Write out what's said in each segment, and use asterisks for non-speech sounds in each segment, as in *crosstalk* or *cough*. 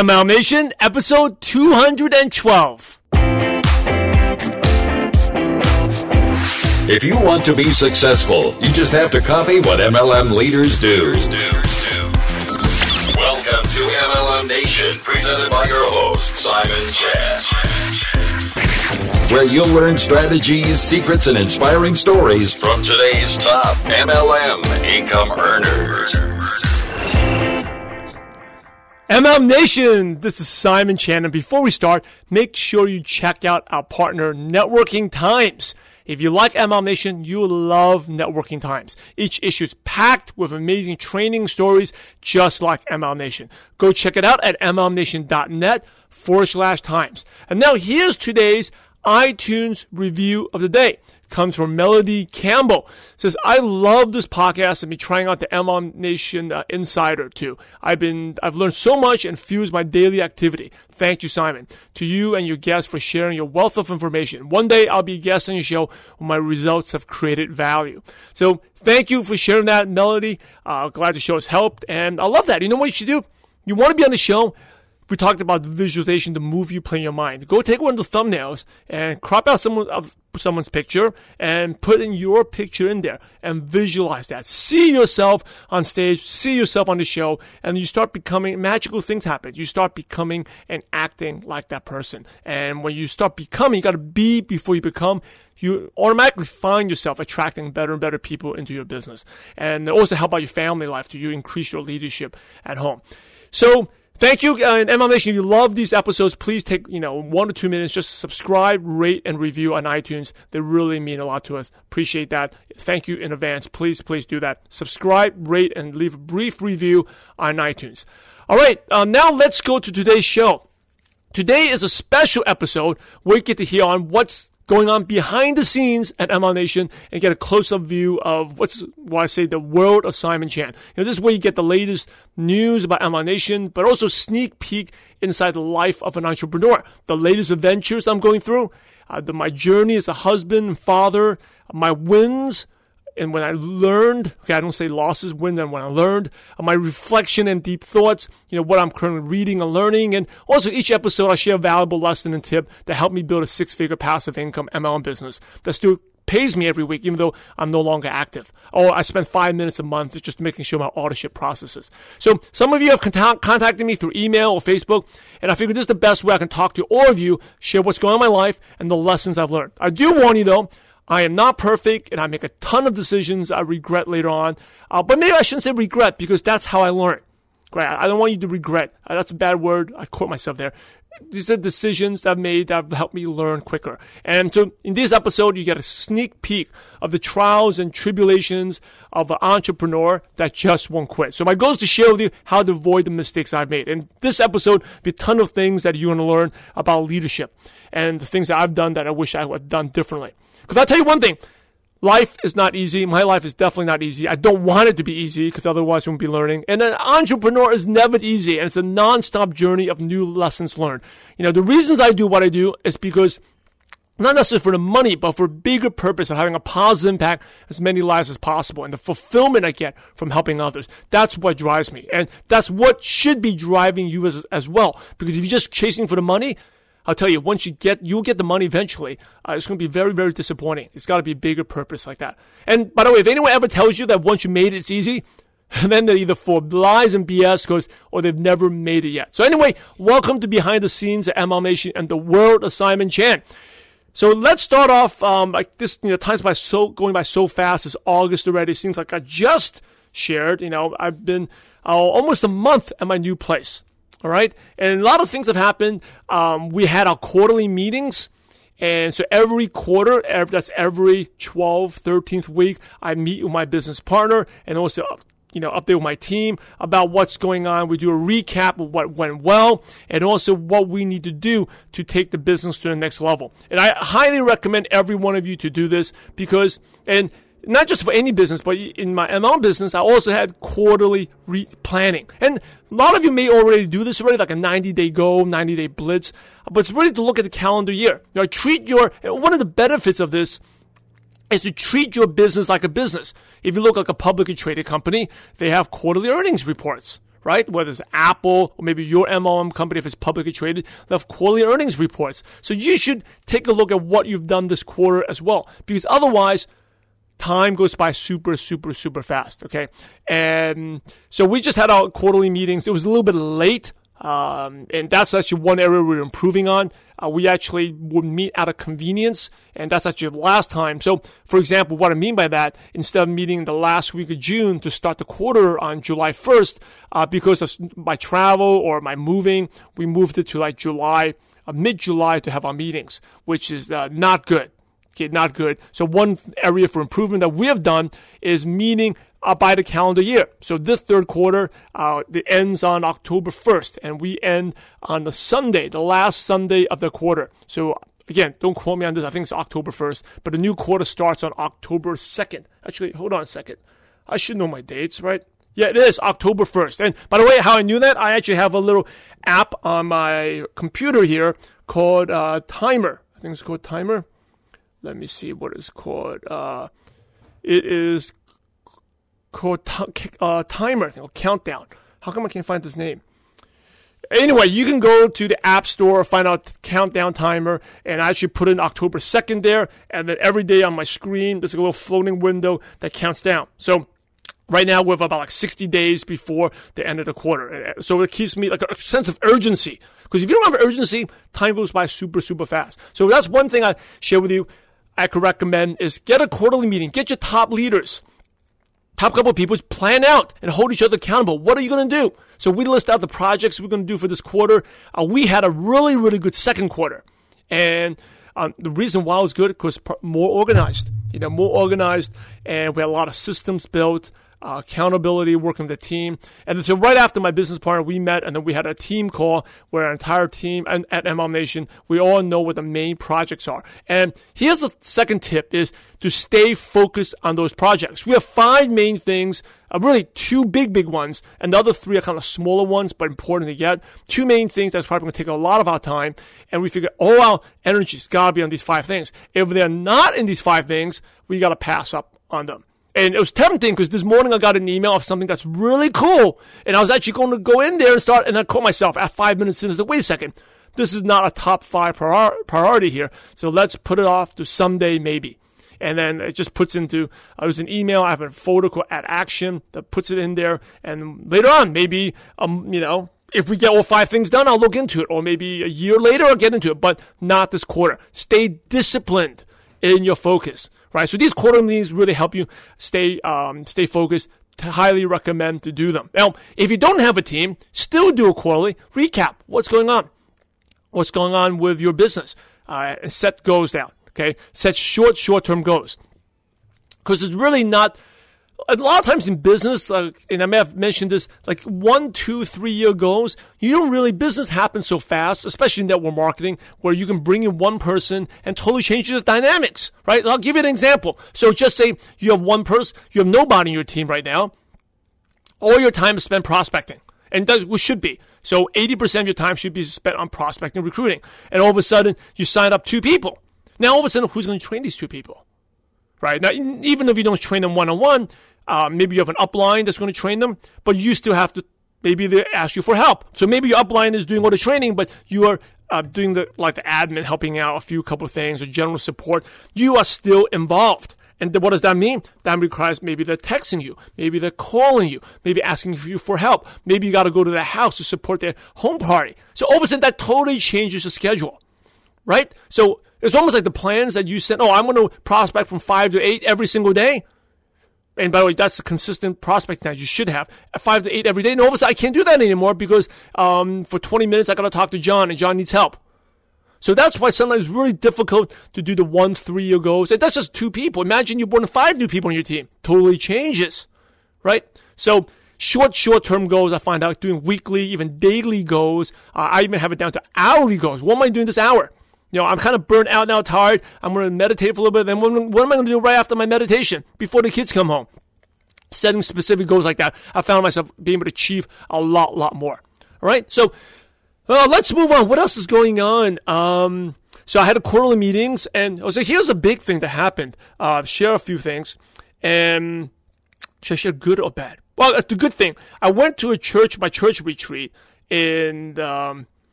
MLM Nation, episode 212. If you want to be successful, you just have to copy what MLM leaders do. Welcome to MLM Nation, presented by your host, Simon Chan. Where you'll learn strategies, secrets, and inspiring stories from today's top MLM income earners. MLM Nation, this is Simon Chan. And before we start, make sure you check out our partner, Networking Times. If you like MLM Nation, you will love Networking Times. Each issue is packed with amazing training stories just like MLM Nation. Go check it out at mlmnation.net forward slash times. And now here's today's iTunes review of the day comes from Melody Campbell. Says, I love this podcast and be trying out the MLM Nation uh, Insider too. I've been, I've learned so much and fused my daily activity. Thank you, Simon. To you and your guests for sharing your wealth of information. One day I'll be a guest on your show when my results have created value. So thank you for sharing that, Melody. Uh, glad the show has helped. And I love that. You know what you should do? You want to be on the show? We talked about visualization, the movie you play in your mind. Go take one of the thumbnails and crop out someone of someone's picture and put in your picture in there and visualize that. See yourself on stage, see yourself on the show, and you start becoming magical things happen. You start becoming and acting like that person. And when you start becoming, you got to be before you become you automatically find yourself attracting better and better people into your business. And also help out your family life to you increase your leadership at home. So Thank you, uh, MLM Nation. If you love these episodes, please take you know one or two minutes, just subscribe, rate, and review on iTunes. They really mean a lot to us. Appreciate that. Thank you in advance. Please, please do that. Subscribe, rate, and leave a brief review on iTunes. All right, uh, now let's go to today's show. Today is a special episode where get to hear on what's going on behind the scenes at MLM Nation and get a close-up view of what's why I say the world of Simon Chan. You know, this is where you get the latest news about MLM Nation, but also sneak peek inside the life of an entrepreneur, the latest adventures I'm going through, uh, the, my journey as a husband father, my wins, and when I learned, okay, I don't say losses, wins, and when I learned, uh, my reflection and deep thoughts, you know, what I'm currently reading and learning. And also each episode, I share a valuable lesson and tip that helped me build a six figure passive income MLM business that still pays me every week, even though I'm no longer active. Or I spend five minutes a month just making sure my authorship processes. So some of you have contact- contacted me through email or Facebook, and I figured this is the best way I can talk to all of you, share what's going on in my life and the lessons I've learned. I do warn you though, I am not perfect and I make a ton of decisions I regret later on. Uh, but maybe I shouldn't say regret because that's how I learn. Great. I don't want you to regret. Uh, that's a bad word. I caught myself there. These are decisions that I've made that have helped me learn quicker. And so in this episode, you get a sneak peek of the trials and tribulations of an entrepreneur that just won't quit. So my goal is to share with you how to avoid the mistakes I've made. And this episode be a ton of things that you're going to learn about leadership and the things that I've done that I wish I would have done differently. Because I'll tell you one thing. Life is not easy. My life is definitely not easy. I don't want it to be easy because otherwise I won't be learning. And an entrepreneur is never easy. And it's a non-stop journey of new lessons learned. You know, the reasons I do what I do is because not necessarily for the money, but for a bigger purpose of having a positive impact as many lives as possible and the fulfillment I get from helping others. That's what drives me. And that's what should be driving you as, as well. Because if you're just chasing for the money, I'll tell you, once you get, you'll get the money eventually. Uh, it's going to be very, very disappointing. It's got to be a bigger purpose like that. And by the way, if anyone ever tells you that once you made it, it's easy, *laughs* then they're either of lies and BS goes, or they've never made it yet. So anyway, welcome to behind the scenes at MLM Nation and the world of Simon Chan. So let's start off, um, like this, you know, time's by so, going by so fast. It's August already. It seems like I just shared, you know, I've been uh, almost a month at my new place. All right. And a lot of things have happened. Um, we had our quarterly meetings. And so every quarter, that's every 12th, 13th week, I meet with my business partner and also, you know, update with my team about what's going on. We do a recap of what went well and also what we need to do to take the business to the next level. And I highly recommend every one of you to do this because, and not just for any business, but in my MLM business, I also had quarterly re- planning. And a lot of you may already do this already, like a 90 day goal, 90 day blitz, but it's really to look at the calendar year. Know, treat your, one of the benefits of this is to treat your business like a business. If you look like a publicly traded company, they have quarterly earnings reports right? Whether it's Apple or maybe your MLM company, if it's publicly traded, they have quarterly earnings reports. So you should take a look at what you've done this quarter as well, because otherwise, time goes by super, super, super fast. Okay. And so we just had our quarterly meetings. It was a little bit late. Um, and that's actually one area we're improving on. Uh, we actually would meet out of convenience, and that's actually the last time. So, for example, what I mean by that, instead of meeting the last week of June to start the quarter on July 1st, uh, because of my travel or my moving, we moved it to like July, uh, mid July to have our meetings, which is uh, not good. Not good. So one area for improvement that we have done is meeting uh, by the calendar year. So this third quarter, uh, ends on October 1st, and we end on the Sunday, the last Sunday of the quarter. So again, don't quote me on this. I think it's October 1st, but the new quarter starts on October 2nd. Actually, hold on a second. I should know my dates, right? Yeah, it is October 1st. And by the way, how I knew that, I actually have a little app on my computer here called uh, Timer. I think it's called Timer. Let me see what it's called. Uh, it is called t- uh, Timer, or Countdown. How come I can't find this name? Anyway, you can go to the App Store, find out Countdown Timer, and I actually put in October 2nd there, and then every day on my screen, there's a little floating window that counts down. So right now we have about like 60 days before the end of the quarter. So it keeps me like a sense of urgency. Because if you don't have urgency, time goes by super, super fast. So that's one thing I share with you. I could recommend is get a quarterly meeting, get your top leaders top couple of people plan out and hold each other accountable. What are you going to do? So we list out the projects we're going to do for this quarter. Uh, we had a really, really good second quarter. And um, the reason why it was good because more organized, you know, more organized, and we had a lot of systems built uh, accountability, working with the team. And so right after my business partner, we met and then we had a team call where our entire team and at MLM Nation, we all know what the main projects are. And here's the second tip is to stay focused on those projects. We have five main things, uh, really two big, big ones, and the other three are kind of smaller ones, but important to get. Two main things that's probably going to take a lot of our time. And we figure all our energy's got to be on these five things. If they're not in these five things, we got to pass up on them. And it was tempting because this morning I got an email of something that's really cool. And I was actually going to go in there and start, and I caught myself at five minutes in. I said, wait a second. This is not a top five prior- priority here. So let's put it off to someday maybe. And then it just puts into, uh, there's an email, I have a folder called at action that puts it in there. And later on, maybe, um, you know, if we get all five things done, I'll look into it. Or maybe a year later, I'll get into it, but not this quarter. Stay disciplined in your focus right? So these quarterly meetings really help you stay um, stay focused. Highly recommend to do them. Now, if you don't have a team, still do a quarterly recap. What's going on? What's going on with your business? Uh, set goals down. Okay, set short short term goals because it's really not a lot of times in business, uh, and I may have mentioned this, like one, two, three year goals, you don't really, business happens so fast, especially in network marketing, where you can bring in one person and totally change the dynamics, right? I'll give you an example. So just say you have one person, you have nobody in your team right now. All your time is spent prospecting. And that should be. So 80% of your time should be spent on prospecting recruiting. And all of a sudden, you sign up two people. Now, all of a sudden, who's going to train these two people? Right? Now, even if you don't train them one on one, uh, maybe you have an upline that's going to train them, but you still have to. Maybe they ask you for help. So maybe your upline is doing all the training, but you are uh, doing the like the admin, helping out a few couple things or general support. You are still involved. And what does that mean? That requires maybe they're texting you, maybe they're calling you, maybe asking you for help. Maybe you got to go to their house to support their home party. So all of a sudden, that totally changes the schedule, right? So it's almost like the plans that you said, Oh, I'm going to prospect from five to eight every single day. And by the way, that's a consistent prospect that you should have five to eight every day. And all of a sudden, I can't do that anymore because um, for 20 minutes I got to talk to John, and John needs help. So that's why sometimes it's really difficult to do the one three year goals. And that's just two people. Imagine you bring five new people on your team. Totally changes, right? So short, short term goals, I find out doing weekly, even daily goals. Uh, I even have it down to hourly goals. What am I doing this hour? You know, I'm kind of burnt out now, tired. I'm going to meditate for a little bit. Then what, what am I going to do right after my meditation before the kids come home? Setting specific goals like that, I found myself being able to achieve a lot, lot more. All right. So uh, let's move on. What else is going on? Um, so I had a quarterly meetings, and I was like, here's a big thing that happened. Uh, share a few things, and should I share good or bad? Well, the good thing. I went to a church, my church retreat and um,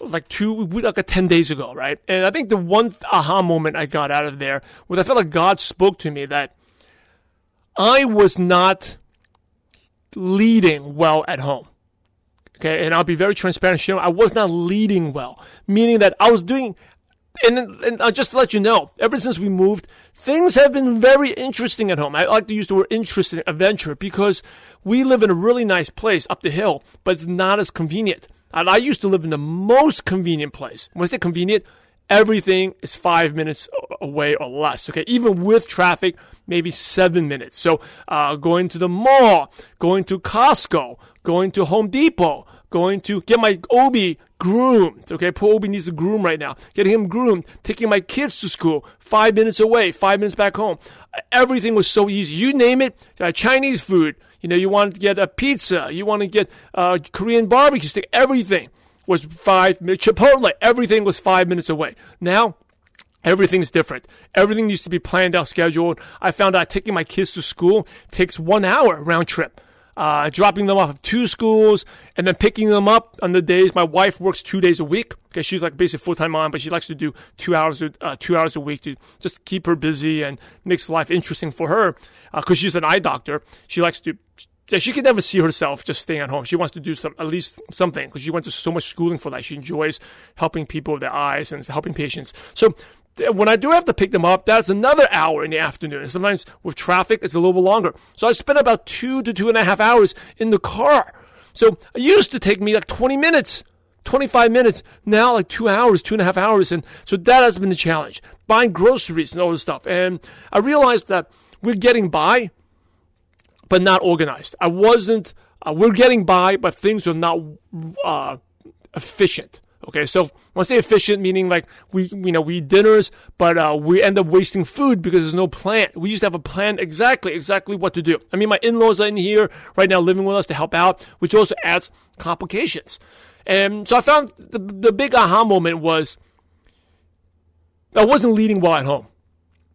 like two, like a 10 days ago, right? And I think the one aha moment I got out of there was I felt like God spoke to me that I was not leading well at home. Okay, and I'll be very transparent. You know, I was not leading well, meaning that I was doing, and, and uh, just let you know, ever since we moved, things have been very interesting at home. I like to use the word interesting, adventure, because we live in a really nice place up the hill, but it's not as convenient. And I used to live in the most convenient place. When I say convenient, everything is five minutes away or less. Okay, even with traffic, maybe seven minutes. So uh, going to the mall, going to Costco, going to Home Depot, going to get my Obi groomed. Okay, poor Obi needs a groom right now. Getting him groomed, taking my kids to school, five minutes away, five minutes back home. Everything was so easy. You name it, uh, Chinese food. You know, you want to get a pizza, you want to get uh, Korean barbecue stick. Everything was five minutes. Chipotle, everything was five minutes away. Now Everything's different. Everything needs to be planned out, scheduled. I found out taking my kids to school takes one hour round trip. Uh, dropping them off at two schools and then picking them up on the days. My wife works two days a week because she's like basically full time mom, but she likes to do two hours uh, two hours a week to just keep her busy and makes life interesting for her. Because uh, she's an eye doctor, she likes to she can never see herself just staying at home. She wants to do some, at least something, because she went to so much schooling for that. She enjoys helping people with their eyes and helping patients. So when I do have to pick them up, that's another hour in the afternoon. And sometimes with traffic, it's a little bit longer. So I spend about two to two and a half hours in the car. So it used to take me like 20 minutes, 25 minutes. Now like two hours, two and a half hours. And so that has been the challenge. Buying groceries and all this stuff. And I realized that we're getting by, but not organized. I wasn't, uh, we're getting by, but things are not uh, efficient. Okay, so when I say efficient, meaning like we, you know, we eat dinners, but uh, we end up wasting food because there's no plan. We used to have a plan exactly, exactly what to do. I mean, my in-laws are in here right now living with us to help out, which also adds complications. And so I found the, the big aha moment was I wasn't leading well at home.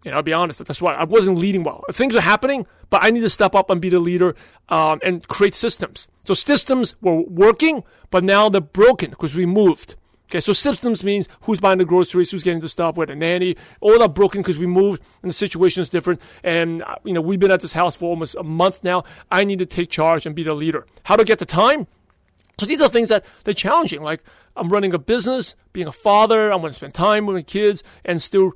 You know, I'll be honest, that's why I wasn't leading well. Things are happening, but I need to step up and be the leader um, and create systems. So systems were working, but now they're broken because we moved. Okay, so systems means who's buying the groceries, who's getting the stuff, with a nanny, all that broken because we moved and the situation is different. And, uh, you know, we've been at this house for almost a month now. I need to take charge and be the leader. How to get the time? So these are things that they're challenging. Like I'm running a business, being a father, I want to spend time with my kids and still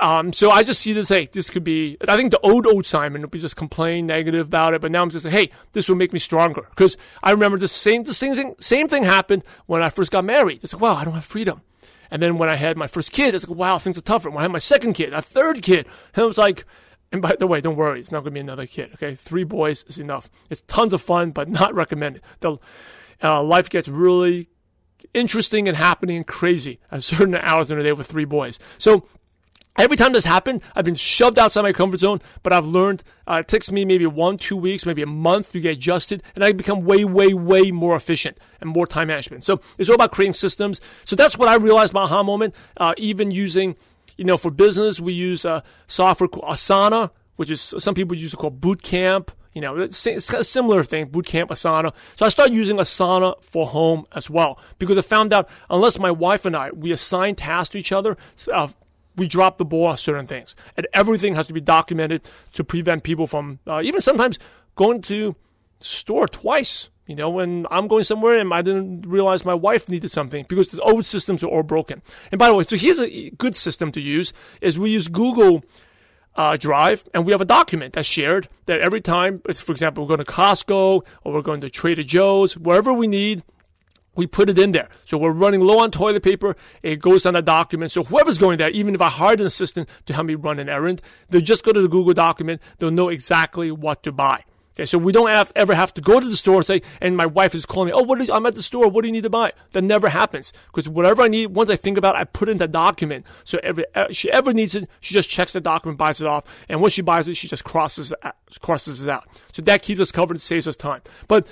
um, so I just see this, hey, this could be, I think the old, old Simon would be just complain negative about it, but now I'm just saying, hey, this will make me stronger. Because I remember the same, the same thing, same thing happened when I first got married. It's like, wow, I don't have freedom. And then when I had my first kid, it's like, wow, things are tougher. When I had my second kid, a third kid, and it was like, and by the way, don't worry, it's not going to be another kid. Okay, three boys is enough. It's tons of fun, but not *laughs* recommended. The uh, life gets really interesting and happening and crazy at certain hours in the day with three boys. So Every time this happened, I've been shoved outside my comfort zone, but I've learned uh, it takes me maybe one, two weeks, maybe a month to get adjusted, and I become way, way, way more efficient and more time management. So it's all about creating systems. So that's what I realized my aha moment. Uh, even using, you know, for business, we use a software called Asana, which is some people use it called Bootcamp. You know, it's, kind similar thing, Bootcamp, Asana. So I started using Asana for home as well because I found out unless my wife and I we assign tasks to each other. Uh, we drop the ball on certain things. And everything has to be documented to prevent people from uh, even sometimes going to store twice. You know, when I'm going somewhere and I didn't realize my wife needed something because the old systems are all broken. And by the way, so here's a good system to use is we use Google uh, Drive and we have a document that's shared that every time, for example, we're going to Costco or we're going to Trader Joe's, wherever we need, we put it in there. So we're running low on toilet paper. It goes on a document. So whoever's going there, even if I hired an assistant to help me run an errand, they'll just go to the Google document. They'll know exactly what to buy. Okay, so we don't have, ever have to go to the store and say, and my wife is calling me, oh, what I'm at the store. What do you need to buy? That never happens because whatever I need, once I think about it, I put in the document. So every uh, she ever needs it, she just checks the document, buys it off, and when she buys it, she just crosses uh, crosses it out. So that keeps us covered and saves us time. But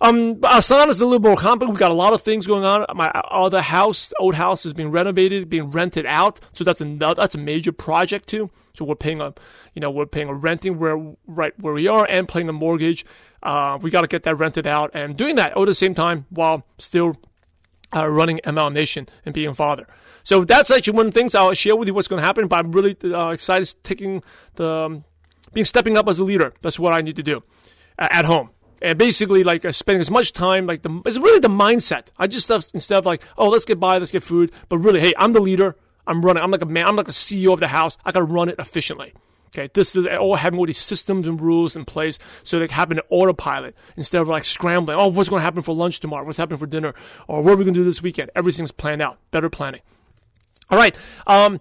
Um, our son is a little more complex. We've got a lot of things going on. My other house, old house, is being renovated, being rented out. So that's a that's a major project too. So we're paying a, you know, we're paying a renting where right where we are and paying a mortgage. Uh, we got to get that rented out and doing that all at the same time while still uh, running MLM Nation and being a father. So that's actually one of the things I'll share with you what's going to happen. But I'm really uh, excited taking the um, being stepping up as a leader. That's what I need to do uh, at home and basically like uh, spending as much time like the it's really the mindset. I just stuff instead of like oh let's get by, let's get food, but really hey I'm the leader. I'm running. I'm like a man. I'm like a CEO of the house. I got to run it efficiently. Okay, this is all having all these systems and rules in place so they happen to autopilot instead of like scrambling. Oh, what's going to happen for lunch tomorrow? What's happening for dinner? Or what are we going to do this weekend? Everything's planned out. Better planning. All right. Um,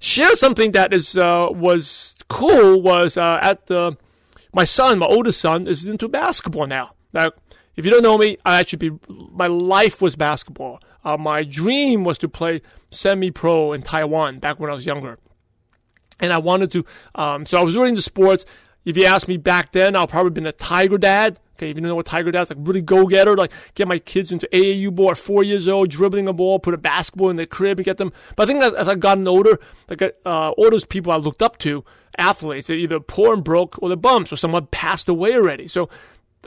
share something that is uh, was cool was uh, at the my son, my oldest son, is into basketball now. Now, if you don't know me, I actually be my life was basketball. Uh, my dream was to play semi-pro in Taiwan back when I was younger, and I wanted to. Um, so I was really into sports. If you ask me back then, I'll probably been a Tiger dad. Okay, if you don't know what Tiger dad's like, really go getter, like get my kids into AAU ball at four years old, dribbling a ball, put a basketball in the crib and get them. But I think as I've gotten older, like uh, all those people I looked up to, athletes, they're either poor and broke or they're bums or someone passed away already. So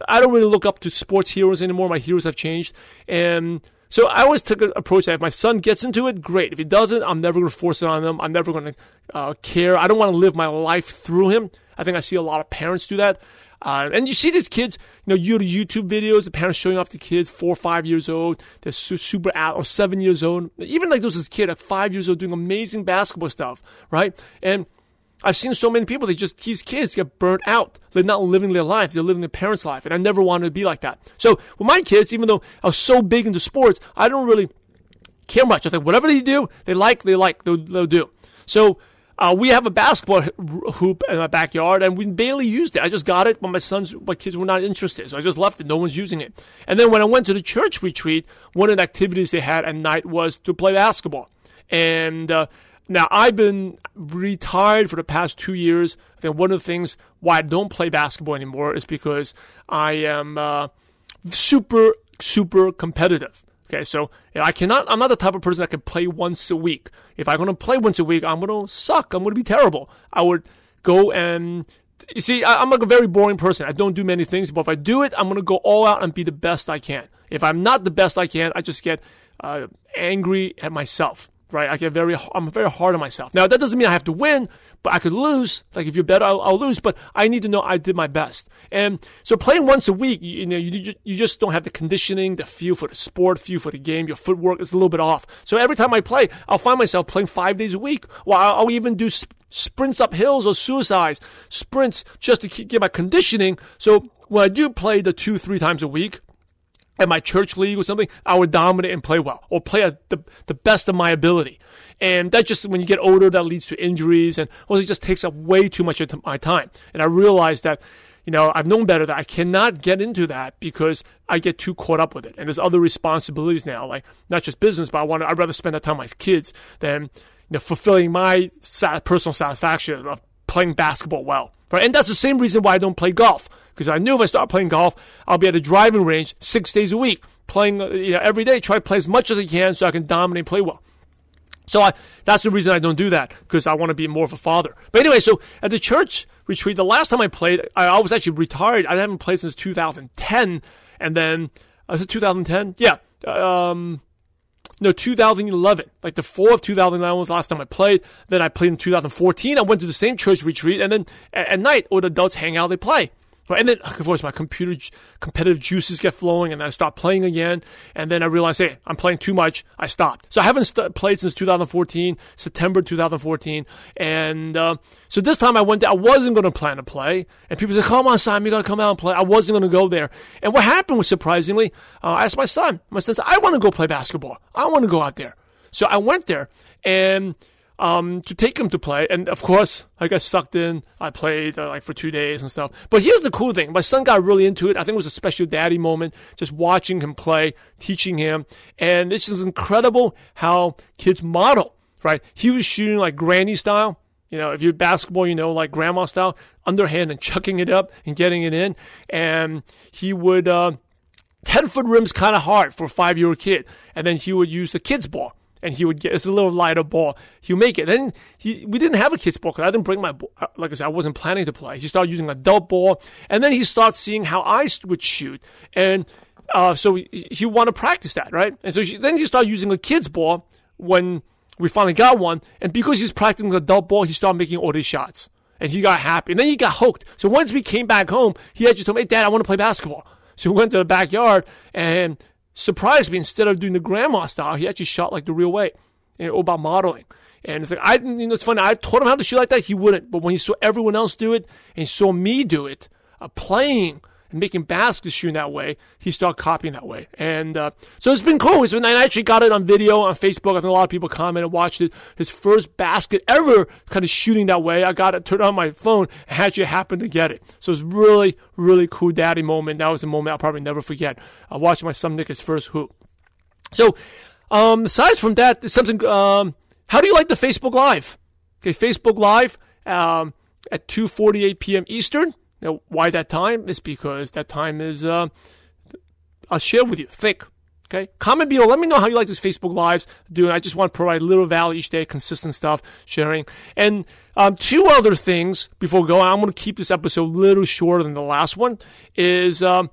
I don't really look up to sports heroes anymore. My heroes have changed. And so I always took an approach that if my son gets into it, great. If he doesn't, I'm never going to force it on him. I'm never going to uh, care. I don't want to live my life through him. I think I see a lot of parents do that. Uh, and you see these kids, you know, you YouTube videos, the parents showing off the kids, four or five years old, they're su- super out, or seven years old. Even like those kid at five years old doing amazing basketball stuff, right? And I've seen so many people, they just, these kids get burnt out. They're not living their life. They're living their parents' life. And I never wanted to be like that. So with my kids, even though I was so big into sports, I don't really care much. I think whatever they do, they like, they like, they'll, they'll do. So, uh, we have a basketball hoop in my backyard, and we barely used it. I just got it, but my sons, my kids were not interested, so I just left it. No one's using it. And then when I went to the church retreat, one of the activities they had at night was to play basketball. And uh, now, I've been retired for the past two years. I think one of the things why I don't play basketball anymore is because I am uh, super, super competitive. Okay, so I cannot, I'm not the type of person that can play once a week. If I'm going to play once a week, I'm going to suck. I'm going to be terrible. I would go and you see, I'm like a very boring person. I don't do many things, but if I do it, I'm going to go all out and be the best I can. If I'm not the best I can, I just get uh, angry at myself right? I get very, I'm very hard on myself. Now that doesn't mean I have to win, but I could lose. Like if you're better, I'll, I'll lose. But I need to know I did my best. And so playing once a week, you, you know, you, you just don't have the conditioning, the feel for the sport, feel for the game. Your footwork is a little bit off. So every time I play, I'll find myself playing five days a week. Well, I'll, I'll even do sp- sprints up hills or suicides, sprints just to keep, get my conditioning. So when I do play the two, three times a week, at my church league or something, I would dominate and play well or play at the, the best of my ability. And that just, when you get older, that leads to injuries and it just takes up way too much of my time. And I realized that, you know, I've known better that I cannot get into that because I get too caught up with it. And there's other responsibilities now, like not just business, but I want to, I'd rather spend that time with my kids than, you know, fulfilling my personal satisfaction of playing basketball well. Right? And that's the same reason why I don't play golf because I knew if I start playing golf, I'll be at a driving range six days a week, playing uh, you know, every day, try to play as much as I can so I can dominate and play well. So I, that's the reason I don't do that because I want to be more of a father. But anyway, so at the church retreat, the last time I played, I, I was actually retired. I haven't played since 2010, and then uh, was it 2010? Yeah, um, no, 2011. Like the fall of 2011 was the last time I played. Then I played in 2014. I went to the same church retreat, and then at, at night, all the adults hang out, they play. And then, of course, my computer competitive juices get flowing, and I start playing again. And then I realize, hey, I'm playing too much. I stopped. So I haven't st- played since 2014, September 2014. And uh, so this time I went. There, I wasn't going to plan to play, and people said, "Come on, Simon, you got to come out and play." I wasn't going to go there. And what happened was surprisingly, uh, I asked my son. My son said, "I want to go play basketball. I want to go out there." So I went there, and um, to take him to play. And of course, I got sucked in. I played uh, like for two days and stuff. But here's the cool thing: my son got really into it. I think it was a special daddy moment, just watching him play, teaching him, and this is incredible how kids model. Right? He was shooting like granny style. You know, if you're basketball, you know, like grandma style, underhand and chucking it up and getting it in. And he would. Uh, 10 foot rim's kind of hard for a five year old kid. And then he would use a kid's ball and he would get it's a little lighter ball. He'll make it. Then he we didn't have a kid's ball because I didn't bring my. Uh, like I said, I wasn't planning to play. He started using a adult ball, and then he starts seeing how I would shoot, and uh, so he, he want to practice that, right? And so she, then he started using a kid's ball when we finally got one, and because he's practicing the adult ball, he started making all these shots. And he got happy. And then he got hooked. So once we came back home, he had just told me, hey, Dad, I want to play basketball. So we went to the backyard and surprised me. Instead of doing the grandma style, he actually shot like the real way, and about modeling. And it's like I, you know, it's funny. I taught him how to shoot like that. He wouldn't, but when he saw everyone else do it and saw me do it, uh, playing and making baskets shooting that way, he started copying that way. And uh, so it's been cool. It's been, I actually got it on video on Facebook. I think a lot of people commented, watched it. His first basket ever kind of shooting that way. I got it, turned on my phone, and actually happened to get it. So it's really, really cool daddy moment. That was a moment I'll probably never forget. I watched my son nick his first hoop. So, um, aside from that, something, um, how do you like the Facebook Live? Okay, Facebook Live um, at 2.48 p.m. Eastern. Now, why that time? Is because that time is, uh, I'll share with you, thick. Okay. Comment below. Let me know how you like this Facebook Lives doing. I just want to provide a little value each day, consistent stuff, sharing. And um, two other things before going. I'm going to keep this episode a little shorter than the last one. Is um,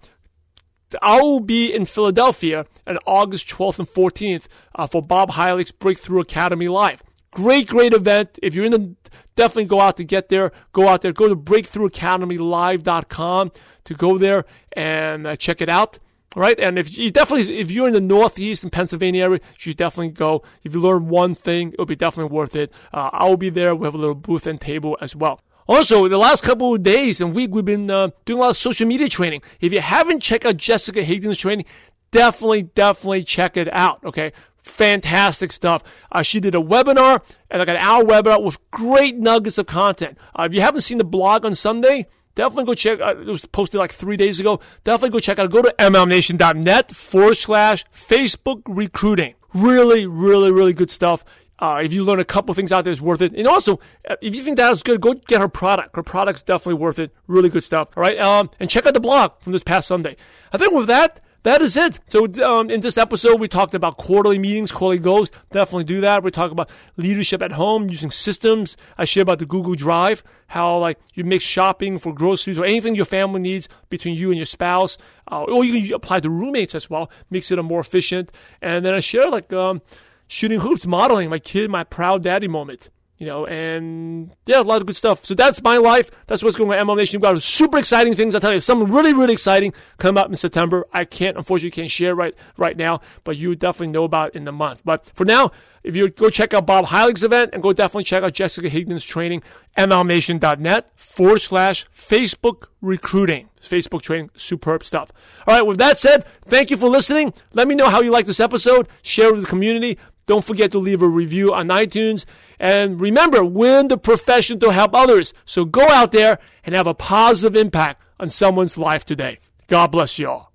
I will be in Philadelphia on August 12th and 14th uh, for Bob Heilig's Breakthrough Academy Live. Great, great event. If you're in the definitely go out to get there. Go out there. Go to breakthroughacademylive.com to go there and uh, check it out. All right, and if you definitely, if you're in the Northeast and Pennsylvania area, you should definitely go. If you learn one thing, it'll be definitely worth it. Uh, I will be there. We have a little booth and table as well. Also, the last couple of days and week, we've been uh, doing a lot of social media training. If you haven't checked out Jessica Higdon's training, definitely, definitely check it out. Okay, fantastic stuff. Uh, she did a webinar and like an hour webinar with great nuggets of content. Uh, if you haven't seen the blog on Sunday, definitely go check. Uh, it was posted like three days ago. Definitely go check out. Go to mlmnation.net forward slash Facebook recruiting. Really, really, really good stuff. Uh, if you learn a couple things out there, it's worth it. And also, uh, if you think that is good, go get her product. Her product's definitely worth it. Really good stuff. All right. Um, and check out the blog from this past Sunday. I think with that, that is it. So um, in this episode, we talked about quarterly meetings, quarterly goals. Definitely do that. We talk about leadership at home, using systems. I share about the Google Drive, how like you mix shopping for groceries or anything your family needs between you and your spouse, uh, or you can apply to roommates as well. Makes it a more efficient. And then I share like um, shooting hoops, modeling my kid, my proud daddy moment you know, and yeah, a lot of good stuff. So that's my life. That's what's going on MLM Nation. We've got super exciting things. I'll tell you, something really, really exciting come up in September. I can't, unfortunately, can't share right right now, but you definitely know about in the month. But for now, if you go check out Bob Heilig's event and go definitely check out Jessica Higdon's training, mlmnation.net forward slash Facebook recruiting. Facebook training, superb stuff. All right, with that said, thank you for listening. Let me know how you like this episode. Share with the community. Don't forget to leave a review on iTunes. And remember, we're in the profession to help others. So go out there and have a positive impact on someone's life today. God bless you all.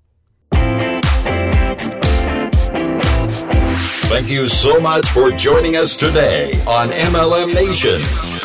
Thank you so much for joining us today on MLM Nation.